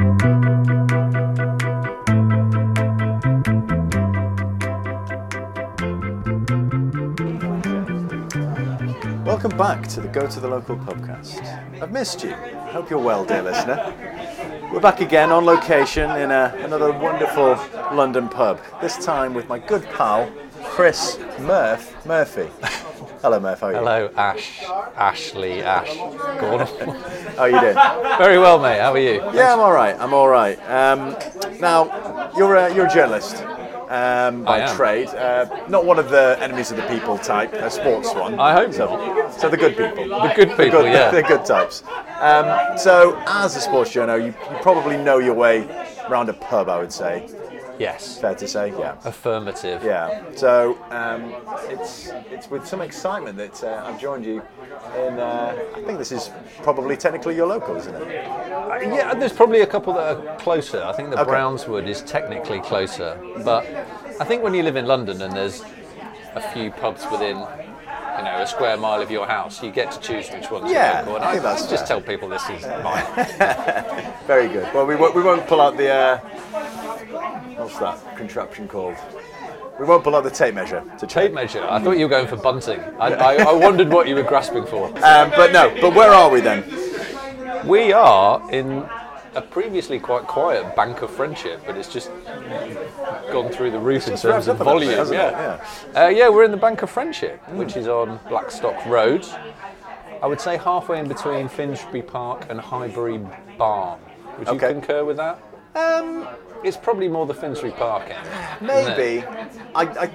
Welcome back to the Go to the Local podcast. I've missed you. I hope you're well, dear listener. We're back again on location in a, another wonderful London pub. This time with my good pal, Chris Murph Murphy. Hello, Murph. How are you? Hello, Ash, Ashley, Ash. Gordon. How are you doing? Very well, mate. How are you? Yeah, I'm all right. I'm all right. Um, now, you're a, you're a journalist um, by trade. Uh, not one of the enemies of the people type, a sports one. I hope so. not. So the good people. The good people, good, yeah. the good types. Um, so, as a sports journo, you, you probably know your way around a pub. I would say, Yes. fair to say, yeah. Affirmative. Yeah. So um, it's it's with some excitement that uh, I've joined you in. Uh, I think this is probably technically your local, isn't it? Uh, Yeah, there's probably a couple that are closer. I think the Okay. Brownswood is technically closer, but I think when you live in London and there's a few pubs within, you know, a square mile of your house, you get to choose which one's Yeah, local. And I think that's just fair. tell people this is mine. Very good. Well, we won't, we won't pull out the. Uh, what's that contraption called? We won't pull out the tape measure to. Tape measure. I thought you were going for bunting. I, I, I wondered what you were grasping for. Um, but no. But where are we then? We are in a previously quite quiet bank of friendship, but it's just gone through the roof in terms of little bit, volume. hasn't? Yeah. Uh, yeah, we're in the Bank of Friendship, which is on Blackstock Road. I would say halfway in between Finsbury Park and Highbury Barn. Would you Okay. concur with that? Um, It's probably more the Finsbury Park end. maybe. I, I,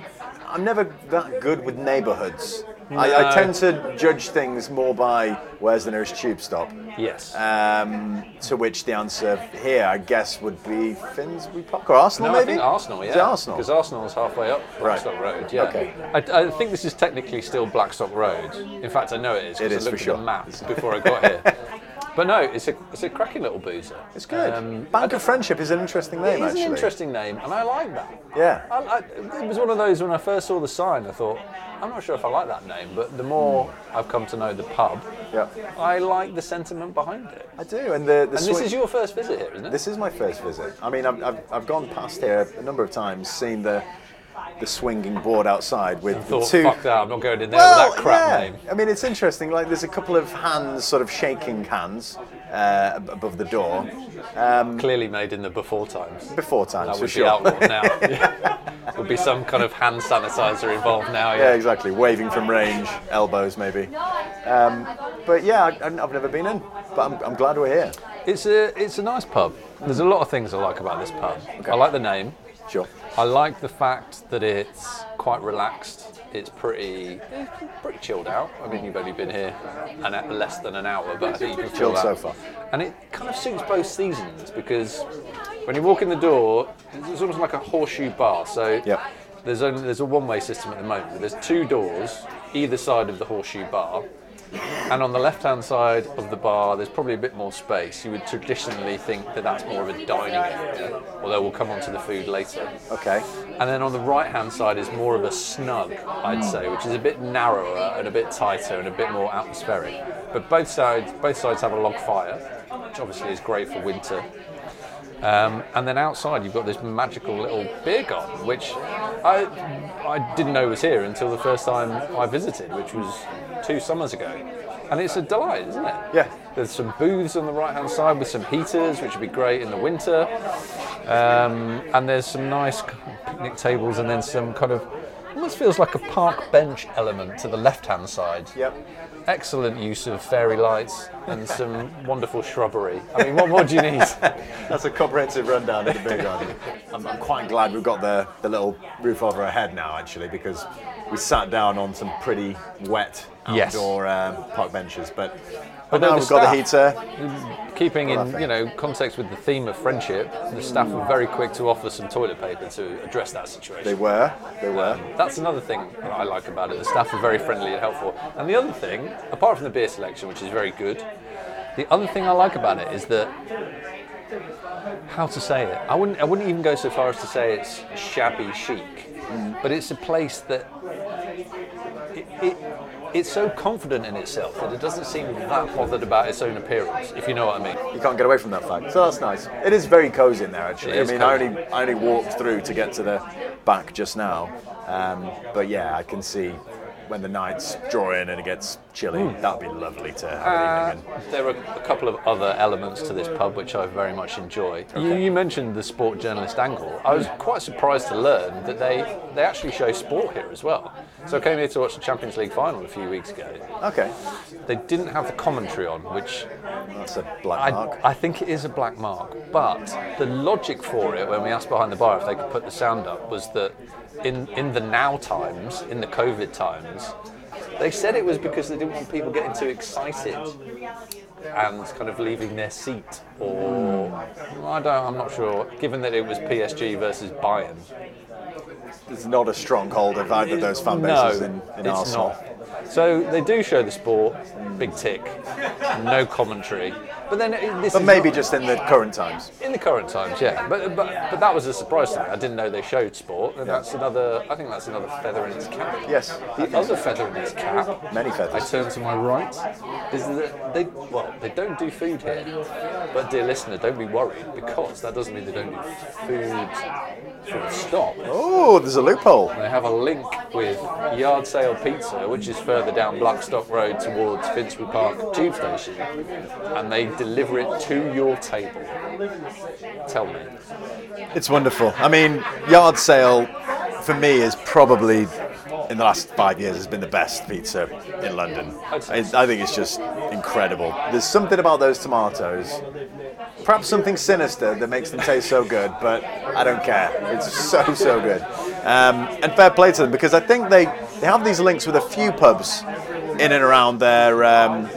I'm never that good with neighbourhoods. I, No. I tend to judge things more by where's the nearest tube stop. Yes. Um, to which the answer here, I guess, would be Finsbury Park or Arsenal, No, I maybe. think Arsenal, yeah. Is Arsenal? Because Arsenal's halfway up Blackstock Road, yeah. Okay. I, I think this is technically still Blackstock Road. In fact, I know it is It because is I for looked sure. at the map before I got here. But no, it's a, it's a cracking little boozer. It's good. Um, Bank of Friendship is an interesting name, It's actually. an interesting name, and I like that. Yeah. I, I, it was one of those when I first saw the sign, I thought, I'm not sure if I like that name, but the more I've come to know the pub, Yeah. I like the sentiment behind it. I do, and the, the And this is your first visit here, isn't it? This is my first visit. I mean, I've, I've, I've gone past here a number of times, seen the the swinging board outside with the thought, two. fuck that, I'm not going in there Well, with that crap yeah. name. I mean, it's interesting. Like, there's a couple of hands, sort of shaking hands, uh, above the door. Um, Clearly made in the before times. before times, That for would sure. be outlawed now. Yeah. Would be some kind of hand sanitizer involved now. Yeah, Yeah. exactly. Waving from range, elbows maybe. Um, but yeah, I, I've never been in, but I'm, I'm glad we're here. It's a it's a nice pub. There's a lot of things I like about this pub. I like the name. Sure. I like the fact that it's quite relaxed. It's pretty pretty chilled out. I mean, you've only been here an, less than an hour, but I think you can feel Chilled that. so far. And it kind of suits both seasons because when you walk in the door, it's almost like a horseshoe bar. So Yep. there's only there's a one-way system at the moment. There's two doors either side of the horseshoe bar. And on the left-hand side of the bar, there's probably a bit more space. You would traditionally think that that's more of a dining area, although we'll come on to the food later. Okay. And then on the right-hand side is more of a snug, I'd say, which is a bit narrower and a bit tighter and a bit more atmospheric. But both sides, both sides have a log fire, which obviously is great for winter. Um, and then outside you've got this magical little beer garden, which I I didn't know was here until the first time I visited, which was two summers ago. And it's a delight, isn't it? Yeah. There's some booths on the right hand side with some heaters, which would be great in the winter. Um, and there's some nice picnic tables and then some kind of almost feels like a park bench element to the left hand side. Yep. Excellent use of fairy lights and some wonderful shrubbery. I mean, what more do you need? That's a comprehensive rundown of the beer garden. I'm, I'm quite glad we've got the, the little roof over our head now, actually, because we sat down on some pretty wet Yes. outdoor um, park benches. But, but But now we've got the heater. Keeping in, you know, context with the theme of friendship, the staff were very quick to offer some toilet paper to address that situation. They were, they were. That's another thing that I like about it. The staff are very friendly and helpful. And the other thing, apart from the beer selection, which is very good, the other thing I like about it is that how to say it. I wouldn't. I wouldn't even go so far as to say it's shabby chic, but it's a place that it, it, it's so confident in itself that it doesn't seem that bothered about its own appearance, if you know what I mean. You can't get away from that fact. So that's nice. It is very cozy in there, actually. I mean, I only I only walked through to get to the back just now, um, but yeah, I can see when the nights draw in and it gets chilly. Hmm. That'd be lovely to have Uh, an evening in. there are a couple of other elements to this pub which I very much enjoy. You, you mentioned the sport journalist angle. I was quite surprised to learn that they, they actually show sport here as well. So I came here to watch the Champions League final a few weeks ago. Okay, They didn't have the commentary on, which that's a black I, mark. I think it is a black mark. But the logic for it, when we asked behind the bar if they could put the sound up, was that in, in the now times, in the COVID times, they said it was because they didn't want people getting too excited and kind of leaving their seat. Or I don't, I'm not sure. Given that it was PSG versus Bayern, There's not a stronghold of either of those fan no, bases in, in it's Arsenal. not. So they do show the sport, big tick, no commentary. But then uh, this But is maybe not- just in the current times. In the current times, yeah, but, but but that was a surprise to me. I didn't know they showed sport, and that's another. I think that's another feather in its cap. Yes, The other feather in its cap. Many feathers. I turn to my right. Is that they well they don't do food here, but dear listener, don't be worried because that doesn't mean they don't do food. Full stop. Oh, there's a loophole. They have a link with Yard Sale Pizza, which is further down Blackstock Road towards Finsbury Park Tube Station, and they deliver it to your table. Tell me. It's wonderful. I mean, yard sale for me is probably in the last five years has been the best pizza in London. I, I think it's just incredible. There's something about those tomatoes, perhaps something sinister that makes them taste so good, but I don't care. It's so so good. Um, and fair play to them because I think they they have these links with a few pubs in and around their. Um,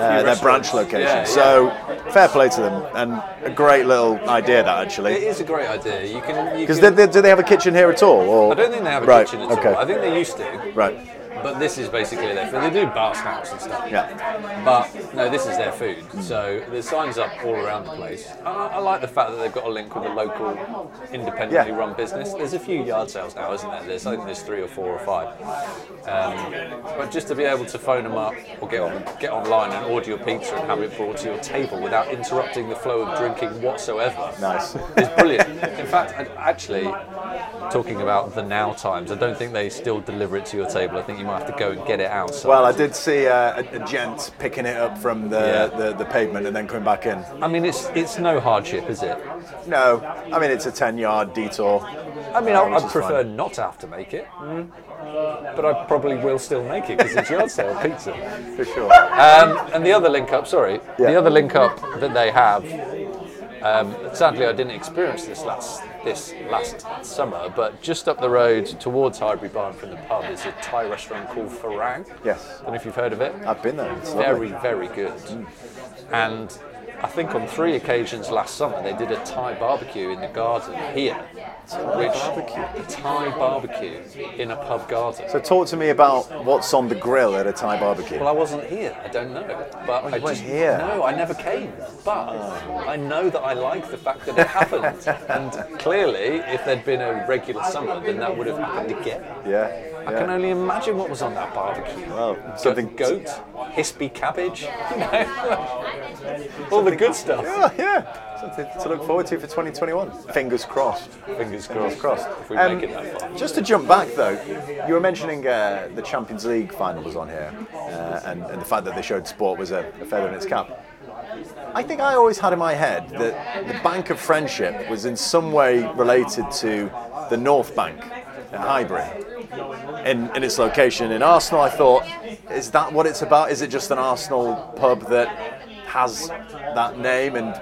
uh, their branch location. Yeah, so fair play to them, and a great little idea that actually. It is a great idea. You can. Because do they have a kitchen here at all? Or? I don't think they have a right, kitchen at okay. all. I think they used to, Right. But this is basically their food. They do bar snacks and stuff. Yeah. But no, this is their food. So there's signs up all around the place. I, I like the fact that they've got a link with a local, independently Yeah. run business. There's a few yard sales now, isn't there? There's I think there's three or four or five. Um, but just to be able to phone them up or get on get online and order your pizza and have it brought to your table without interrupting the flow of drinking whatsoever. Nice. is brilliant. In fact, actually, talking about the now times, I don't think they still deliver it to your table. I think you might have to go and get it outside. Well, I did see uh, a, a gent picking it up from the, Yeah. the, the pavement and then coming back in. I mean, it's it's no hardship, is it? No, I mean it's a ten yard detour. I mean, I, which I'd prefer fine. not to have to make it, but I probably will still make it because it's yard sale pizza. for sure. Um, and the other link up, sorry, Yeah. the other link up that they have. Um, sadly, I didn't experience this last this last summer, but just up the road towards Highbury Barn from the pub is a Thai restaurant called Farang. Yes. I Don't know if you've heard of it. I've been there. It's very, lovely. very good. Mm. And I think on three occasions last summer they did a Thai barbecue in the garden here, which barbecue? a Thai barbecue in a pub garden. So talk to me about what's on the grill at a Thai barbecue. Well, I wasn't here. I don't know, but oh, I you weren't just here? no, I never came. But I know that I like the fact that it happened. and clearly, if there'd been a regular summer, then that would have happened again. yeah. I can only imagine what was on that barbecue. Well, Go- something goat, hispi cabbage, you know, all the good stuff. Yeah, yeah. Something to look forward to for 2021. Fingers crossed. Fingers crossed. crossed. If we Um, make it that far. Just to jump back though, you were mentioning uh, the Champions League final was on here, uh, and, and the fact that they showed sport was a, a feather in its cap. I think I always had in my head that the Bank of Friendship was in some way related to the North Bank at Highbury. In, in its location in Arsenal, I thought, is that what it's about? Is it just an Arsenal pub that has that name? And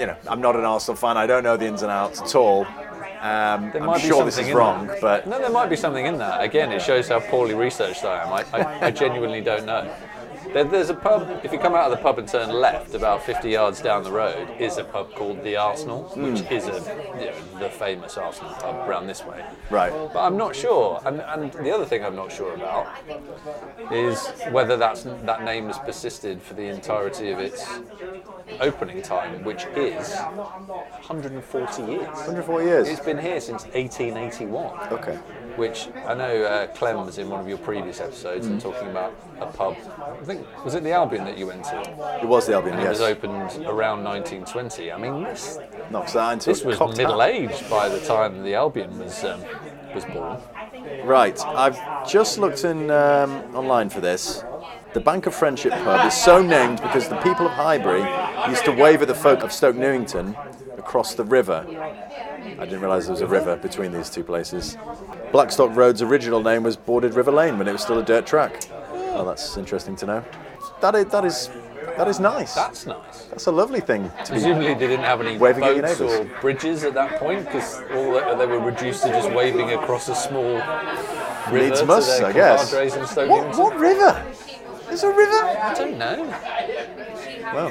you know, I'm not an Arsenal fan. I don't know the ins and outs at all. Um, There I'm sure this is wrong, that. but No, there might be something in that. Again, it shows how poorly researched I am. I, I, I genuinely don't know. There, there's a pub, if you come out of the pub and turn left about 50 yards down the road, is a pub called The Arsenal, which hmm. is a, you know, the famous Arsenal pub around this way. right. But I'm not sure. And, and the other thing I'm not sure about is whether that's, that name has persisted for the entirety of its opening time, which is 140 years. 140 years. It's been here since 1881. Okay. Which I know uh, Clem was in one of your previous episodes and talking about a pub. I think was it the Albion that you went to? It was the Albion, Yes, It was opened around 1920. I mean, this Knocks that into this was middle aged by the time the Albion was um, was born. Right, I've just looked in um, online for this. The Bank of Friendship pub is so named because the people of Highbury used to wave at the folk of Stoke Newington across the river. I didn't realise there was a river between these two places. Blackstock Road's original name was Boarded River Lane when it was still a dirt track. Oh, that's interesting to know. That is, that is, that is nice. That's nice. That's a lovely thing to be. Presumably they didn't have any Waving boats or bridges at that point because all that, they were reduced to just waving across a small river Needs must, I guess. compadres in Stoke What, what river? There's a river? I don't know. Well.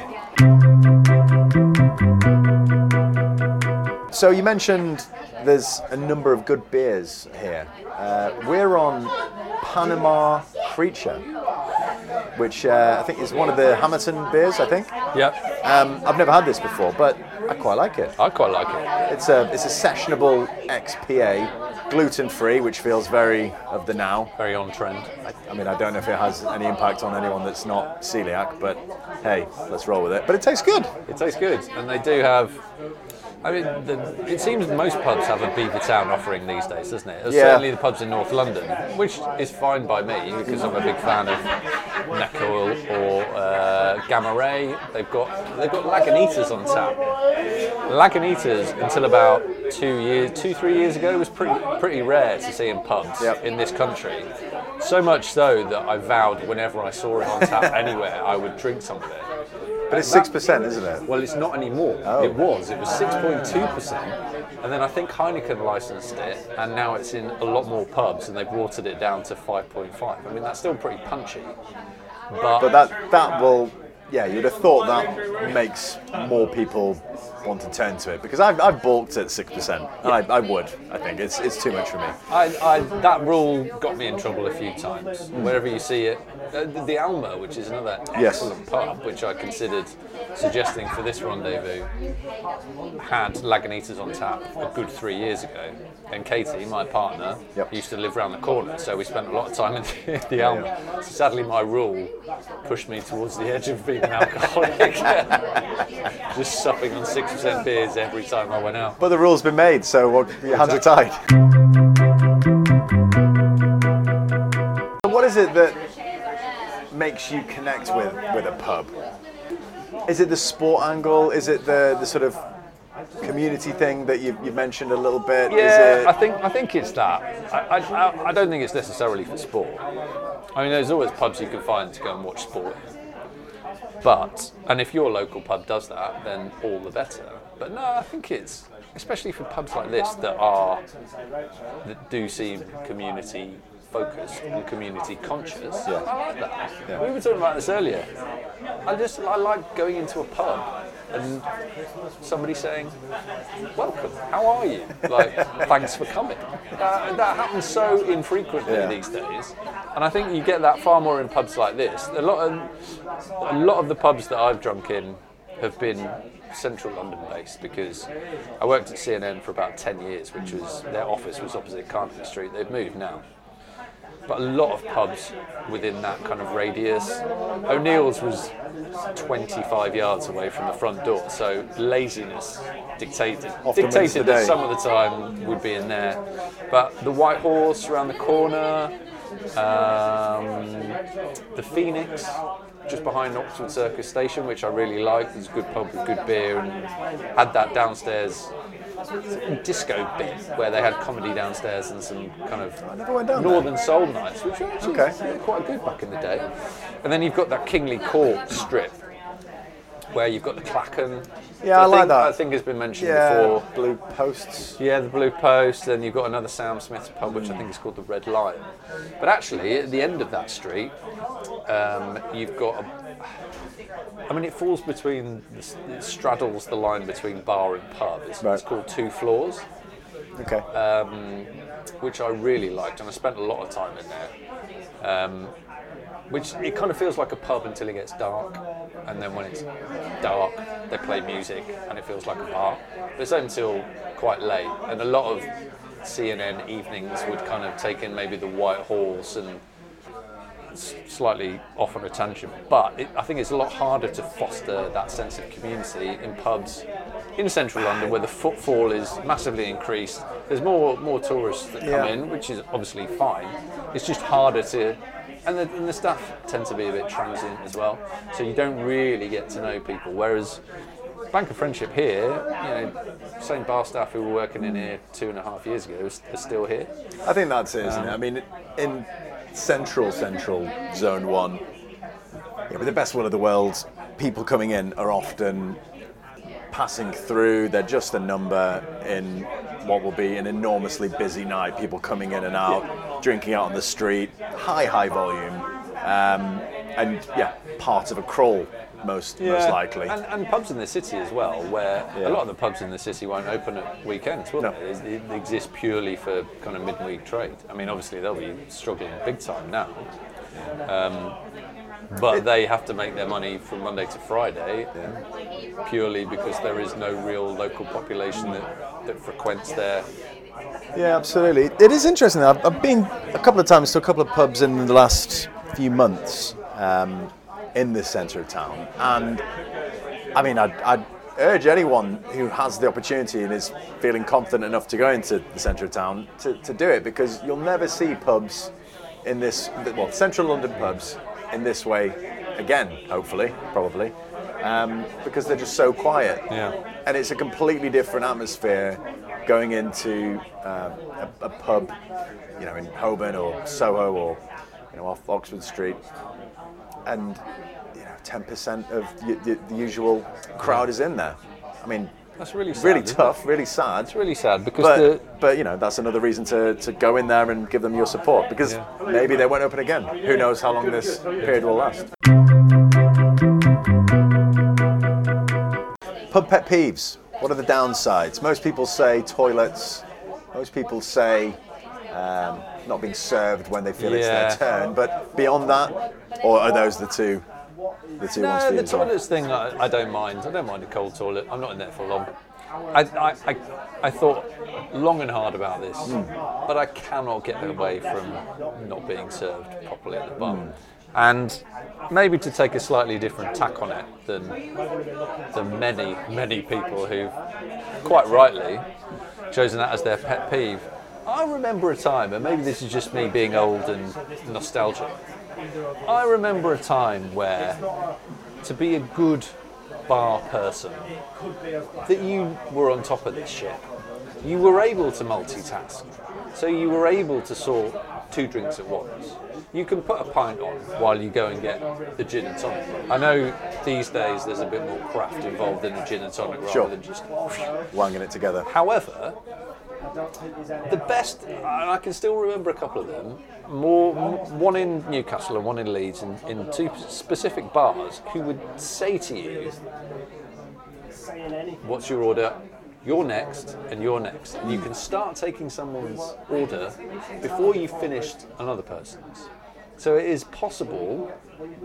So you mentioned there's a number of good beers here. Uh, we're on Panama Creature, which uh, I think is one of the Hamilton beers. I think. Yeah, Um, I've never had this before, but I quite like it. I quite like it. It's a it's a sessionable XPA, gluten free, which feels very of the now. Very on trend. I, I mean, I don't know if it has any impact on anyone that's not celiac, but hey, let's roll with it. But it tastes good. It tastes good, and they do have. I mean, the, it seems most pubs have a Beavertown offering these days, doesn't it? Yeah. Certainly the pubs in North London, which is fine by me because I'm a big fan of Neck Oil or uh, Gamma Ray. They've got they've got Lagunitas on tap. Lagunitas until about two years, two three years ago was pretty pretty rare to see in pubs Yep. in this country. So much so that I vowed whenever I saw it on tap anywhere, I would drink some of it. But it's six percent, isn't it? Well, it's not anymore. Oh. It was. It was 6.2%. And then I think Heineken licensed it, and now it's in a lot more pubs, and they've watered it down to 5.5. I mean, that's still pretty punchy. But, But that that will, yeah, you'd have thought that makes more people want to turn to it because I've, I've balked at six percent, and I, I would. I think it's it's too much for me. I, I, that rule got me in trouble a few times. Wherever you see it, uh, the, the Alma, which is another Yes. excellent pub, which I considered suggesting for this rendezvous, had Lagunitas on tap a good three years ago. And Katie, my partner, Yep. used to live round the corner, so we spent a lot of time in the, the Alma. So sadly, my rule pushed me towards the edge of being an alcoholic, just supping on six percent beers every time I went out. But the rule's been made, so what, your hands are tied. What is it that makes you connect with, with a pub? Is it the sport angle? Is it the, the sort of community thing that you've, you've mentioned a little bit? Yeah, Is I think I think it's that. I, I, I- I don't think it's necessarily for sport. I mean, there's always pubs you can find to go and watch sport. But and if your local pub does that, then all the better. But no, I think it's especially for pubs like this that are that do seem community focused and community conscious. Yeah. I like that. Yeah. We were talking about this earlier. I just I like going into a pub and somebody saying, "Welcome, how are you?" Like, "Thanks for coming." Uh, that happens so infrequently Yeah. these days, and I think you get that far more in pubs like this. A lot of a lot of the pubs that I've drunk in have been central London based because I worked at CNN for about 10 years, which was their office was opposite Carnaby Street. They've moved now. But a lot of pubs within that kind of radius. O'Neill's was 25 yards away from the front door, so laziness dictated Often dictated that some of the time would be in there. But the White Horse around the corner, um, the Phoenix just behind Oxford Circus Station, which I really liked. It's a good pub with good beer and had that downstairs disco bit where they had comedy downstairs and some kind of never went there. northern soul nights, which were actually Okay. quite good back in the day. And then you've got that Kingly Court strip where you've got the Clachan. Yeah, I like think, that. I think has been mentioned yeah, before. blue posts. Yeah, the Blue Post, then you've got another Sam Smith pub, which I think is called the Red Lion. But actually, at the end of that street, um, you've got a. I mean, it falls between, it straddles the line between bar and pub. It's, Right. it's called Two Floors, Okay. um, which I really liked, and I spent a lot of time in there. Um, which it kind of feels like a pub until it gets dark, and then when it's dark, they play music, and it feels like a bar. But it's open until quite late, and a lot of CNN evenings would kind of take in maybe the White Horse and slightly off on a tangent. But it, I think it's a lot harder to foster that sense of community in pubs in central London where the footfall is massively increased. There's more more tourists that come Yeah. in, which is obviously fine. It's just harder to. And the, and the staff tend to be a bit transient as well, so you don't really get to know people. Whereas Bank of Friendship here, you know, same bar staff who were working in here two and a half years ago are still here. I think that's it, isn't it? Um, I mean, in central, central zone one, yeah, with the best will of the world, people coming in are often passing through. They're just a number in what will be an enormously busy night. People coming in and out, drinking out on the street, high, high volume, um, and yeah, part of a crawl most most likely. And, and pubs in the city as well, where Yeah. a lot of the pubs in the city won't open at weekends, will No. they? They- They exist purely for kind of midweek trade. I mean, obviously they'll be struggling big time now. Um, but they have to make their money from Monday to Friday purely because there is no real local population that, that frequents there. Yeah, absolutely. It is interesting. I've, I've been a couple of times to a couple of pubs in the last few months um, in the centre of town, and I mean, I'd, I'd urge anyone who has the opportunity and is feeling confident enough to go into the centre of town to, to do it because you'll never see pubs in this, well, central London pubs in this way again, hopefully, probably, um, because they're just so quiet. Yeah. And it's a completely different atmosphere going into uh, a, a pub, you know, in Holborn or Soho or, you know, off Oxford Street, and you know, 10% of the, the, the usual crowd is in there. I mean, That's really sad, really isn't it? tough, really sad. It's really sad because But, the, but you know that's another reason to, to go in there and give them your support because Yeah. maybe they won't open again. Who knows how long this period will last? Pub pet peeves. What are the downsides? Most people say toilets. Most people say um, not being served when they feel it's their turn. But beyond that, or are those the two, the two ones No, for you? the toilets thing, I, I don't mind. I don't mind a cold toilet. I'm not in there for long. I, I, I, I thought long and hard about this, Hmm. but I cannot get away from not being served properly at the bar. Hmm. And maybe to take a slightly different tack on it than the many, many people who've quite rightly chosen that as their pet peeve. I remember a time, and maybe this is just me being old and nostalgic. I remember a time where to be a good bar person, that you were on top of this shit. You were able to multitask. So you were able to sort two drinks at once. You can put a pint on while you go and get the gin and tonic. I know these days there's a bit more craft involved in a gin and tonic rather Sure. than just Wanging it together. However, the best, I can still remember a couple of them, more one in Newcastle and one in Leeds, in, in two specific bars, who would say to you, "What's your order?" You're next, and you're next. And you can start taking someone's order before you've finished another person's. So it is possible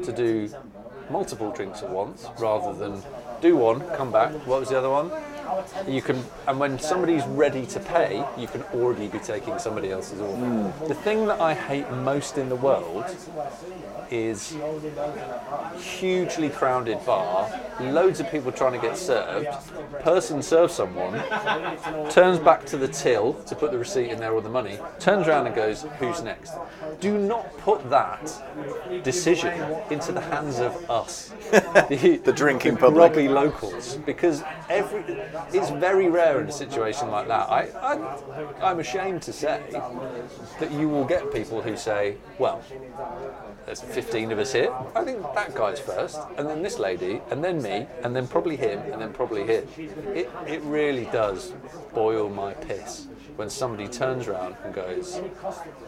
to do multiple drinks at once rather than do one, come back. What was the other one? You can, and when somebody's ready to pay, you can already be taking somebody else's order. Hmm. The thing that I hate most in the world is hugely crowded bar, loads of people trying to get served. Person serves someone, turns back to the till to put the receipt in there or the money, turns around and goes, "Who's next?" Do not put that decision into the hands of us, the, The drinking public. grubby locals, because every it's very rare in a situation like that. I, I I'm ashamed to say that you will get people who say, "Well, there's 15 of us here. I think that guy's first, and then this lady, and then me, and then probably him, and then probably him. It, it really does boil my piss when somebody turns around and goes,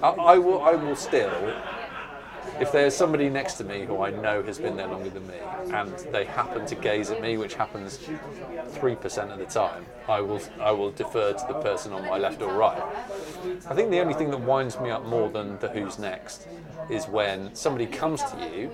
I, I will, I will still if there's somebody next to me who I know has been there longer than me, and they happen to gaze at me, which happens three percent of the time, I will I will defer to the person on my left or right. I think the only thing that winds me up more than the who's next is when somebody comes to you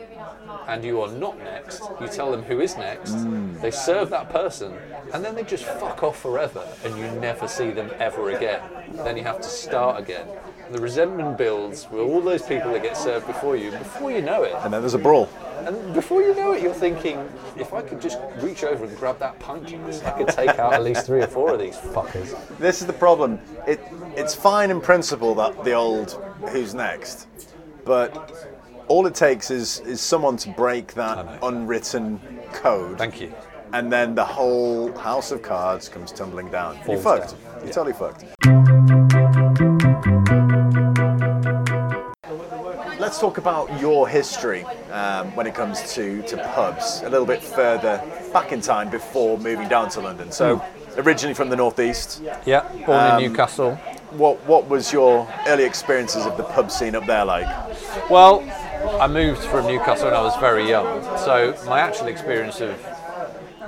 and you are not next. You tell them who is next. Mm. They serve that person, and then they just fuck off forever, and you never see them ever again. Then you have to start again. The resentment builds with all those people that get served before you. Before you know it, And then there's a brawl. and before you know it, you're thinking, if I could just reach over and grab that punch, I could take out at least three or four of these fuckers. This is the problem. It it's fine in principle that the old who's next, but all it takes is is someone to break that unwritten code. Thank you. And then the whole house of cards comes tumbling down. You're fucked. down. You're totally fucked. Let's talk about your history um, when it comes to, to pubs a little bit further back in time before moving down to London. So, originally from the northeast, Yeah, born in Newcastle. what what was your early experiences of the pub scene up there like? Well, I moved from Newcastle when I was very young, so my actual experience of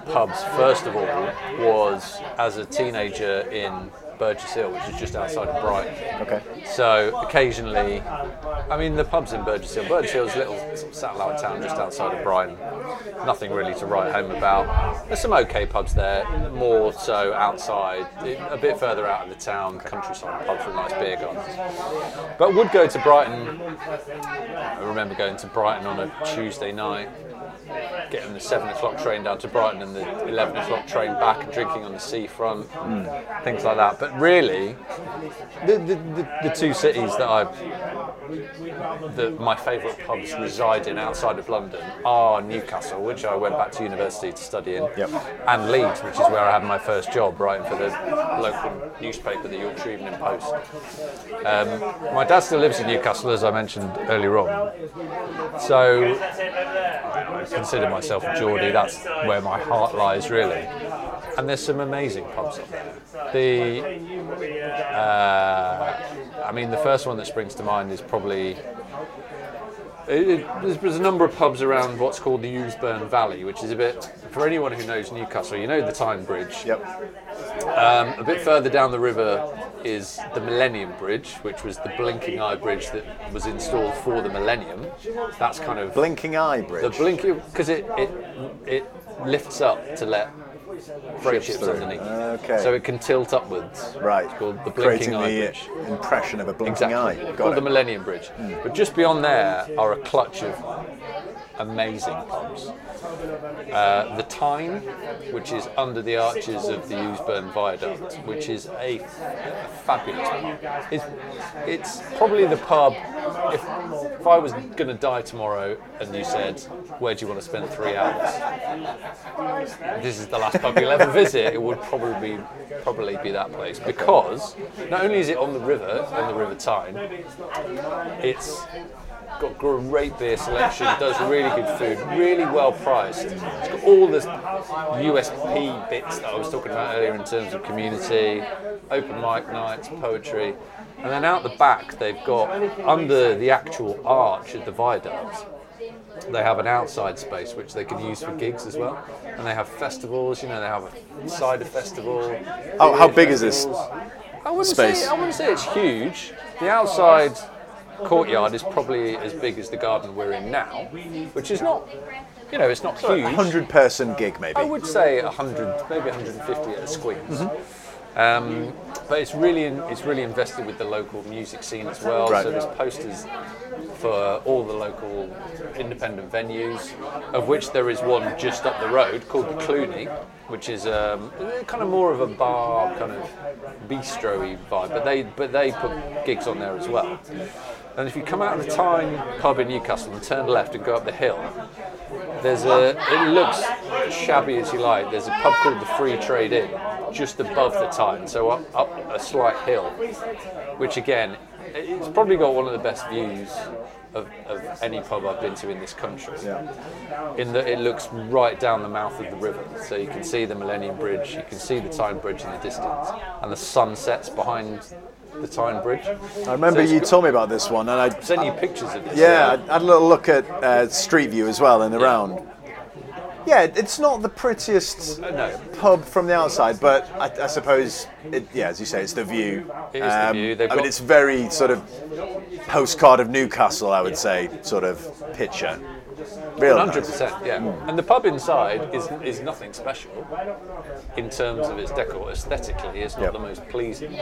pubs, first of all, was as a teenager in Burgess Hill, which is just outside of Brighton. Okay. So occasionally, I mean, the pubs in Burgess Hill. Burgess Hill's a little satellite town just outside of Brighton. Nothing really to write home about. There's some okay pubs there, more so outside, a bit further out of the town, countryside pubs with nice beer gardens. But would go to Brighton. I remember going to Brighton on a Tuesday night, getting the seven o'clock train down to Brighton and the eleven o'clock train back, and drinking on the seafront, things like that. But really, the, the, the, the two cities that I that my favourite pubs reside in outside of London are Newcastle, which I went back to university to study in, Yep. and Leeds, which is where I had my first job writing for the local newspaper, the Yorkshire Evening Post. Um, my dad still lives in Newcastle, as I mentioned earlier on, so consider myself a Geordie. That's where my heart lies, really. And there's some amazing pubs up there. The, uh, I mean, the first one that springs to mind is probably. It, it, there's, there's a number of pubs around what's called the Ouseburn Valley, which is a bit, for anyone who knows Newcastle, you know the Tyne Bridge. Yep. Um, a bit further down the river is the Millennium Bridge, which was the blinking eye bridge that was installed for the Millennium. That's kind of Blinking Eye Bridge. the blinking because it, it it lifts up to let freight Ships ships underneath. Okay. So it can tilt upwards. right. It's called the blinking Creating eye the bridge. impression of a blinking Exactly. eye. Got called it. the Millennium Bridge. But just beyond there are a clutch of amazing pubs. Uh, the Tyne, which is under the arches of the Ouseburn Viaduct, which is a, a fabulous pub. It's, it's probably the pub, if, if I was going to die tomorrow and you said, where do you want to spend three hours? This is the last pub you'll ever visit, it would probably be, probably be that place. Because not only is it on the river, on the River Tyne, it's got great beer selection, does really good food, really well priced. It's got all the USP bits that I was talking about earlier in terms of community, open mic nights, poetry. And then out the back, they've got under the actual arch of the viaduct, they have an outside space which they can use for gigs as well. And they have festivals, you know, they have a cider festival. How- how big is this. I wouldn't space? Say, I wouldn't say it's huge. The outside courtyard is probably as big as the garden we're in now, which is not, you know, it's not A huge. hundred person gig maybe. I would say 100, maybe 150 at a squeeze. Um, but it's really in, it's really invested with the local music scene as well. Right. So there's posters for all the local independent venues, of which there is one just up the road called the Cluny, which is um, kind of more of a bar kind of bistro-y vibe. But they but they put gigs on there as well. And if you come out of the Tyne pub in Newcastle and turn left and go up the hill, there's a. It looks shabby as you like. There's a pub called the Free Trade Inn, just above the Tyne, so up, up a slight hill, which again, it's probably got one of the best views of, of any pub I've been to in this country. Yeah. In that it looks right down the mouth of the river, so you can see the Millennium Bridge, you can see the Tyne Bridge in the distance, and the sun sets behind the Tyne Bridge. I remember So you told me about this one, and I sent you pictures of this. yeah, I had a little look at uh, Street View as well in the Yeah. round. Yeah, it's not the prettiest Uh, no. pub from the outside, but I, I suppose, it, yeah, as you say, it's the view. Um, It is the view. They've I mean, it's very sort of postcard of Newcastle, I would say, sort of picture. Real Hundred nice. percent, yeah. And the pub inside is is nothing special in terms of its decor. Aesthetically, it's not Yep. the most pleasing,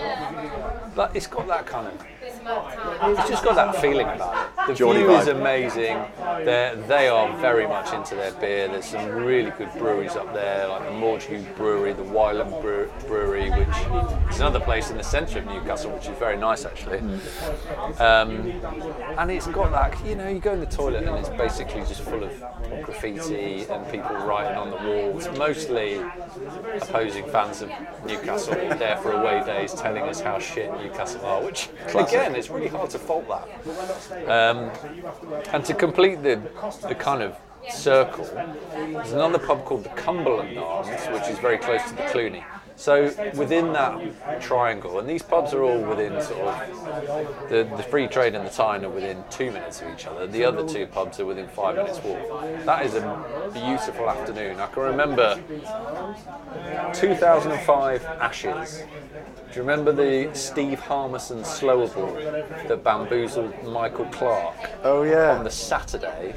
but it's got that kind of. It's just got that feeling about it. The Geordie view is amazing. They're, they are very much into their beer. There's some really good breweries up there, like the Mordue Brewery, the Wylam Brewery, which is another place in the centre of Newcastle, which is very nice actually. Um, and it's got that, you know, you go in the toilet and it's basically just full of graffiti and people writing on the walls, mostly opposing fans of Newcastle there for away days telling us how shit Newcastle are, which again, it's really hard to fault that. Um, and to complete the, the kind of circle, there's another pub called the Cumberland Arms, which is very close to the Cluny. So within that triangle, and these pubs are all within sort of the, the free trade and the Tyne are within two minutes of each other. The other two pubs are within five minutes walk. That is a beautiful afternoon. I can remember 2005 Ashes. Do you remember the Steve Harmison slower ball that bamboozled Michael Clarke? Oh, yeah. on the Saturday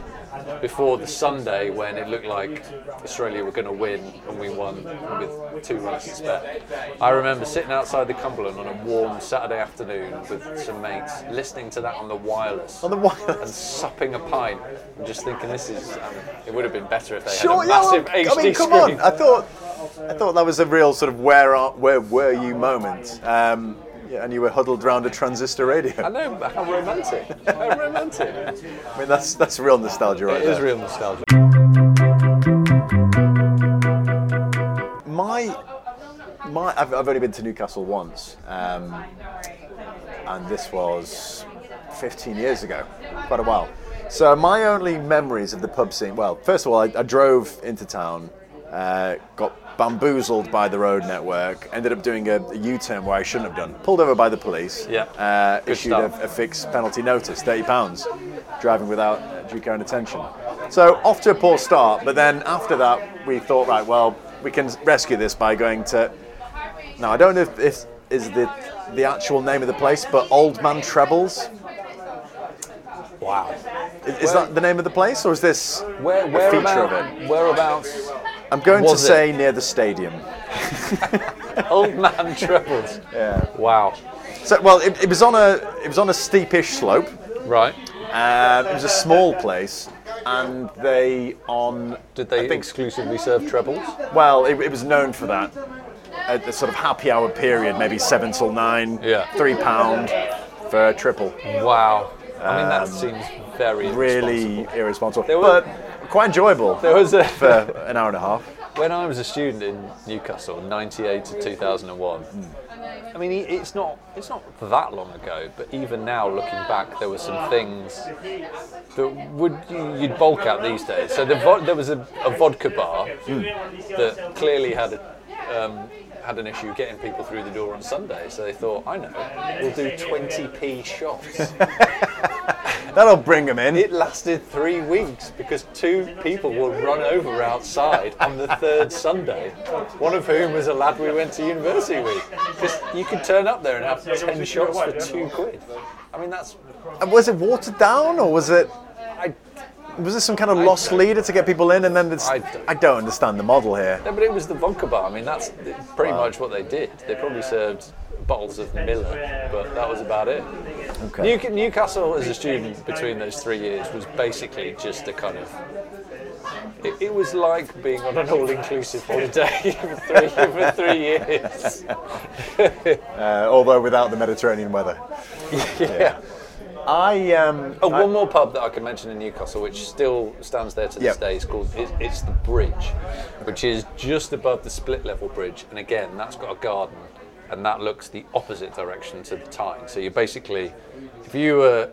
before the Sunday when it looked like Australia were going to win and we won with two runs to spare. I remember sitting outside the Cumberland on a warm Saturday afternoon with some mates, listening to that on the wireless. On the wireless? And supping a pint and just thinking this is. Um, it would have been better if they Sure, had a yeah, massive well, HD I mean, come screen. on. I thought, I thought that was a real sort of where are, where were you moment. Um, yeah, and you were huddled around a transistor radio. I know, how romantic. How romantic. I mean, that's that's real nostalgia right It is there. real nostalgia. My, my, I've, I've only been to Newcastle once, um, and this was 15 years ago, quite a while. So my only memories of the pub scene. Well, first of all, I, I drove into town, uh, got bamboozled by the road network, ended up doing a, a U-turn where I shouldn't have done. Pulled over by the police. Yeah. Uh, Good issued a, stuff. a fixed penalty notice, 30 pounds, driving without uh, due care and attention. So off to a poor start, but then after that we thought, right, well, we can rescue this by going to. Now I don't know if this is the the actual name of the place, but Old Man Trebles. Wow. Is, is that the name of the place, or is this Where, a feature of it? Whereabouts? I'm going to it? say near the stadium. Old man trebles. Yeah. Wow. So well, it, it was on a it was on a steepish slope. Right. Um, it was a small place, and they on Did they think exclusively serve trebles? Well, it, it was known for that. At the sort of happy hour period, maybe seven till nine, Yeah. three pound for a triple. Wow. I mean, that seems very Um, Really irresponsible. irresponsible, There were- but quite enjoyable There was a for an hour and a half. when I was a student in Newcastle, '98 to 2001. I mean, it's not it's not that long ago, but even now, looking back, there were some things that would you'd bulk out these days. So the vo- there was a, a vodka bar that clearly had a. Um, had an issue getting people through the door on Sunday, so they thought, I know, we'll do 20p shots. That'll bring them in. It lasted three weeks because two people were run over outside on the third Sunday. One of whom was a lad we went to university with. Because you could turn up there and have ten shots for two quid. I mean, that's. And was it watered down, or was it? I, Was this some kind of lost leader to get people in, and then it's, I I, don't- don't understand the model here. no, but it was the vodka bar. I mean, that's pretty much what they did. They probably served bottles of Miller, but that was about it. Okay. New, Newcastle, as a student between those three years, was basically just a kind of. It, it was like being on an all-inclusive holiday for three, for three years. Uh, although without the Mediterranean weather. yeah. I um. Oh, I- one more pub that I can mention in Newcastle, which still stands there to this Yep. day, is called it, it's the Bridge, which is just above the split level bridge, and again, that's got a garden, and that looks the opposite direction to the Tyne. So you basically, if you were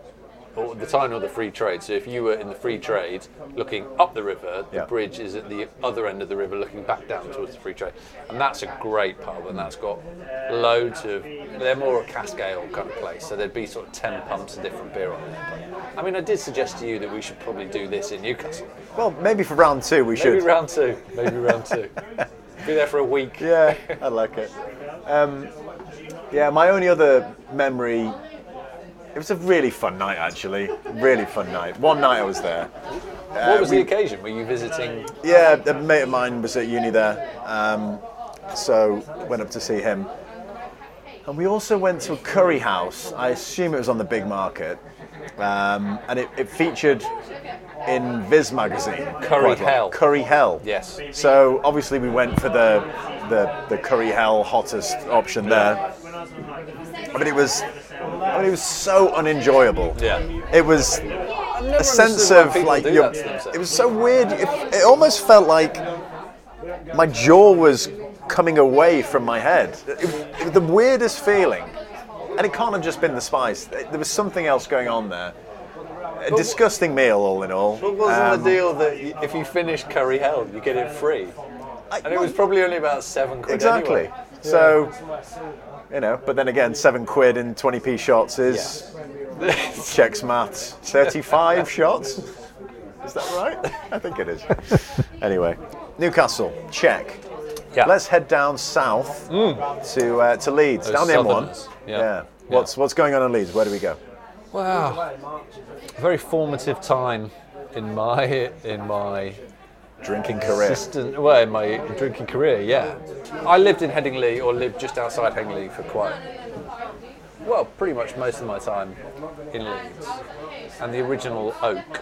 or the Tyne or the Free Trade. So if you were in the Free Trade looking up the river, the Yeah. bridge is at the other end of the river looking back down towards the Free Trade. And that's a great pub and that's got loads of, they're more a cask ale kind of place. So there'd be sort of 10 pumps of different beer on there. But, I mean, I did suggest to you that we should probably do this in Newcastle. Well, maybe for round two we Maybe should. round two. Maybe round two. Be there for a week. Yeah, I like it. Um, yeah, my only other memory. It was a really fun night, actually. Really fun night. One night I was there. What was the occasion? Were you visiting? Yeah, a mate of mine was at uni there, um, so went up to see him. And we also went to a curry house. I assume it was on the big market, um, and it, it featured in Viz magazine. Curry. Hell. Curry Hell. Yes. So obviously we went for the the, the curry hell hottest option there. But it was I mean it was so unenjoyable. Yeah. It was a sense of like your- that to themselves. it was so weird. It, it almost felt like my jaw was coming away from my head. It, it the weirdest feeling. And it can't have just been the spice. There was something else going on there. A disgusting meal, all in all. But wasn't Um, the deal that if you finish Curry Hell, you get it free? I- And it was probably only about seven quid Exactly. anyway. So, you know, but then again, seven quid in 20p shots is checks maths. 35 shots? Is that right? I think it is. Anyway, Newcastle, check. Yeah. Mm. Let's head down south to uh, to Leeds, Those down the M1. southerners, yeah. What's what's going on in Leeds? Where do we go? Wow. Very formative time in my in my Drinking career. assistant, well, in my drinking career. Yeah, I lived in Headingley or lived just outside Headingley for quite well, pretty much most of my time in Leeds. And the original Oak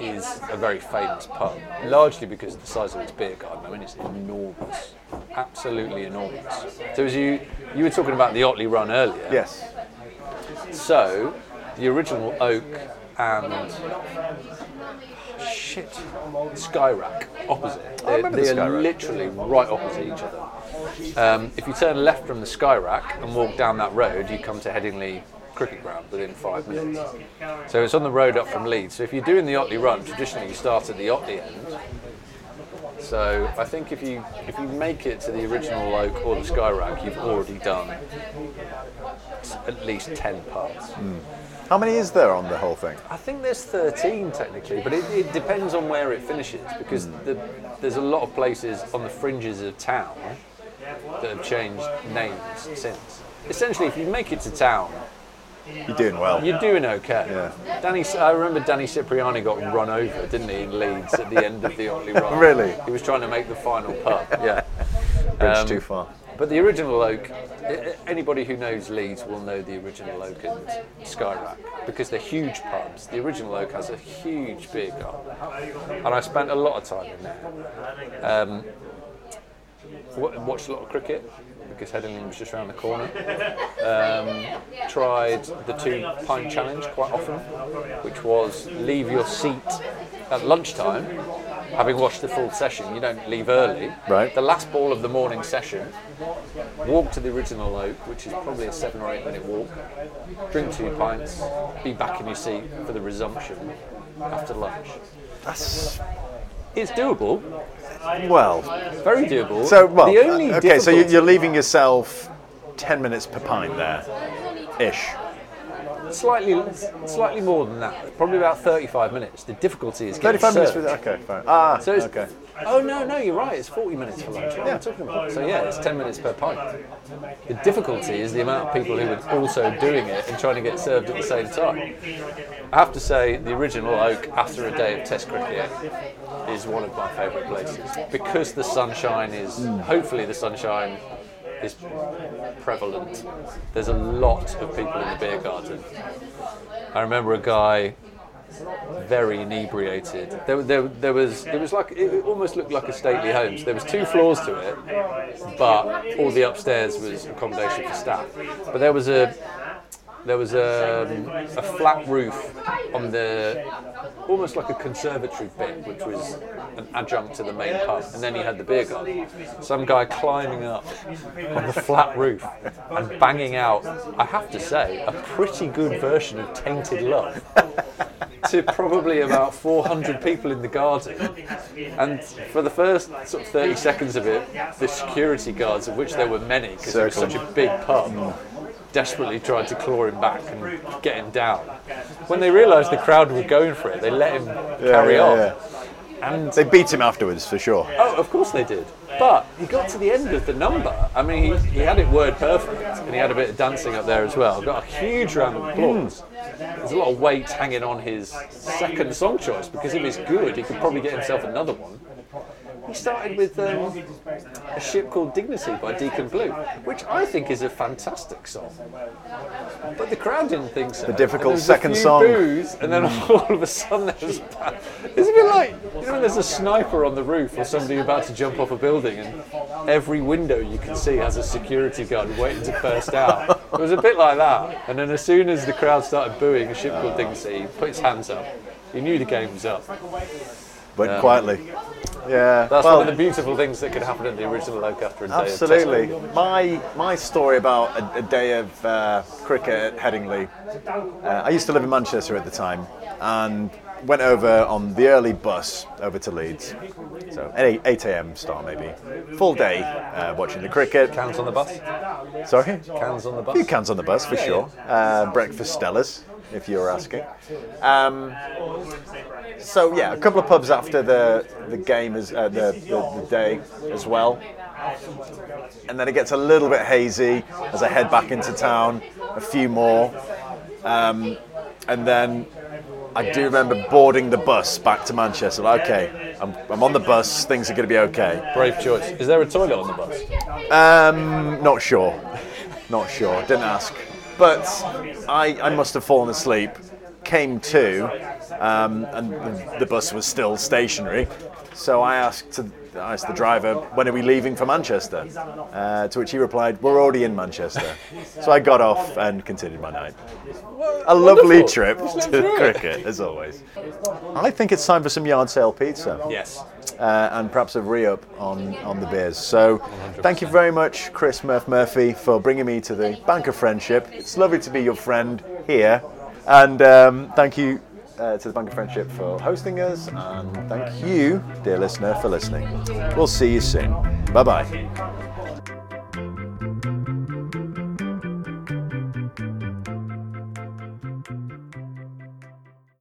is a very famous pub, largely because of the size of its beer garden. I mean, it's enormous, absolutely enormous. So as you you were talking about the Otley Run earlier. Yes. So, the original oak and shit, Skyrack opposite. I remember they the are Skyrack. literally right opposite each other. Um, if you turn left from the Skyrack and walk down that road, you come to Headingley Cricket Ground within five minutes. So it's on the road up from Leeds. So if you're doing the Otley Run, traditionally you start at the Otley end. So I think if you if you make it to the original Oak or the Skyrack, you've already done at least 10 pubs. How many is there on the whole thing? I think there's 13 technically, but it, it depends on where it finishes because the, there's a lot of places on the fringes of town that have changed names since. Essentially, if you make it to town, You're doing well. you're doing okay. Yeah. Danny, I remember Danny Cipriani got run over, didn't he, in Leeds at the end of the Otley Run? Really? He was trying to make the final pub. Yeah. Bridge Um, too far. But the original Oak, anybody who knows Leeds will know the original Oak and Skyrack because they're huge pubs. The original Oak has a huge beer garden, and I spent a lot of time in there. Um, watched a lot of cricket because Headingley was just around the corner. Um, tried the two pint challenge quite often, which was leave your seat at lunchtime. Having watched the full session, you don't leave early. Right. The last ball of the morning session, walk to the original Oak, which is probably a seven or eight minute walk, drink two pints, be back in your seat for the resumption after lunch. That's It's doable, well. very doable. So well. the only okay, so you're leaving yourself ten minutes per pint there, ish. Slightly, slightly more than that. Probably about 35 minutes. The difficulty is getting Thirty-five minutes served. with okay, fine. Ah, So it's, okay. Oh no, no, you're right. It's 40 minutes for lunch. What am talking about? So yeah, it's 10 minutes per pint. The difficulty is the amount of people who are also doing it and trying to get served at the same time. I have to say, the original Oak after a day of Test cricket is one of my favourite places because the sunshine is. Hopefully, the sunshine is prevalent. There's a lot of people in the beer garden. I remember a guy very inebriated. There, there, there was it was like it almost looked like a stately home. So there was two floors to it, but all the upstairs was accommodation for staff. But there was a there was a, a flat roof on the almost like a conservatory bit, which was an adjunct to the main pub, and then you had the beer garden. Some guy climbing up on the flat roof and banging out, I have to say, a pretty good version of Tainted Love. to probably about 400 people in the garden. And for the first sort of 30 seconds of it, the security guards, of which there were many, because it was such a big pub, desperately tried to claw him back and get him down. When they realised the crowd were going for it, they let him carry yeah, on. yeah. And They beat him afterwards for sure. Oh, of course they did. But he got to the end of the number. I mean, he, he had it word perfect, and he had a bit of dancing up there as well. Got a huge round of applause. There's a lot of weight hanging on his second song choice because if it's good, he could probably get himself another one. He started with um, a ship called Dignity by Deacon Blue, which I think is a fantastic song. But the crowd didn't think so. The difficult And there was second song. boos, and then all of a sudden there's it's a bit like you know when there's a sniper on the roof or somebody about to jump off a building and every window you can see has a security guard waiting to burst out. It was a bit like that. And then as soon as the crowd started booing a ship called Dignity, put his hands up. He knew the game was up. Went quietly. Yeah. That's well, one of the beautiful things that could happen in the original Oak after a day of Absolutely. My my story about a, a day of uh, cricket at Headingley. Uh, I used to live in Manchester at the time, and went over on the early bus over to Leeds. So 8, 8 a.m. start maybe. Full day uh, watching the cricket. Cans on the bus. Sorry. Cans on the A few bus. cans on the bus for sure. Uh, breakfast Stellas, if you're asking. Um, so yeah, a couple of pubs after the the game is uh, the, the the day as well, and then it gets a little bit hazy as I head back into town. A few more, um, and then I do remember boarding the bus back to Manchester. Like, okay, I'm, I'm on the bus. Things are going to be okay. Brave choice. Is there a toilet on the bus? Um, not sure. Not sure. Didn't ask. But I, I must have fallen asleep. Came to, um, and the, the bus was still stationary. So I asked to, I asked the driver, "When are we leaving for Manchester?" Uh, to which he replied, "We're already in Manchester." so I got off and continued my night. A lovely Wonderful. trip to cricket, as always. I think it's time for some yard sale pizza Yes. uh, and perhaps a re-up on, on the beers. So thank you very much, Chris Murph Murphy, for bringing me to the Bank of Friendship. It's lovely to be your friend here, and um, thank you uh, to the Bank of Friendship for hosting us, and thank you, dear listener, for listening. We'll see you soon. Bye bye.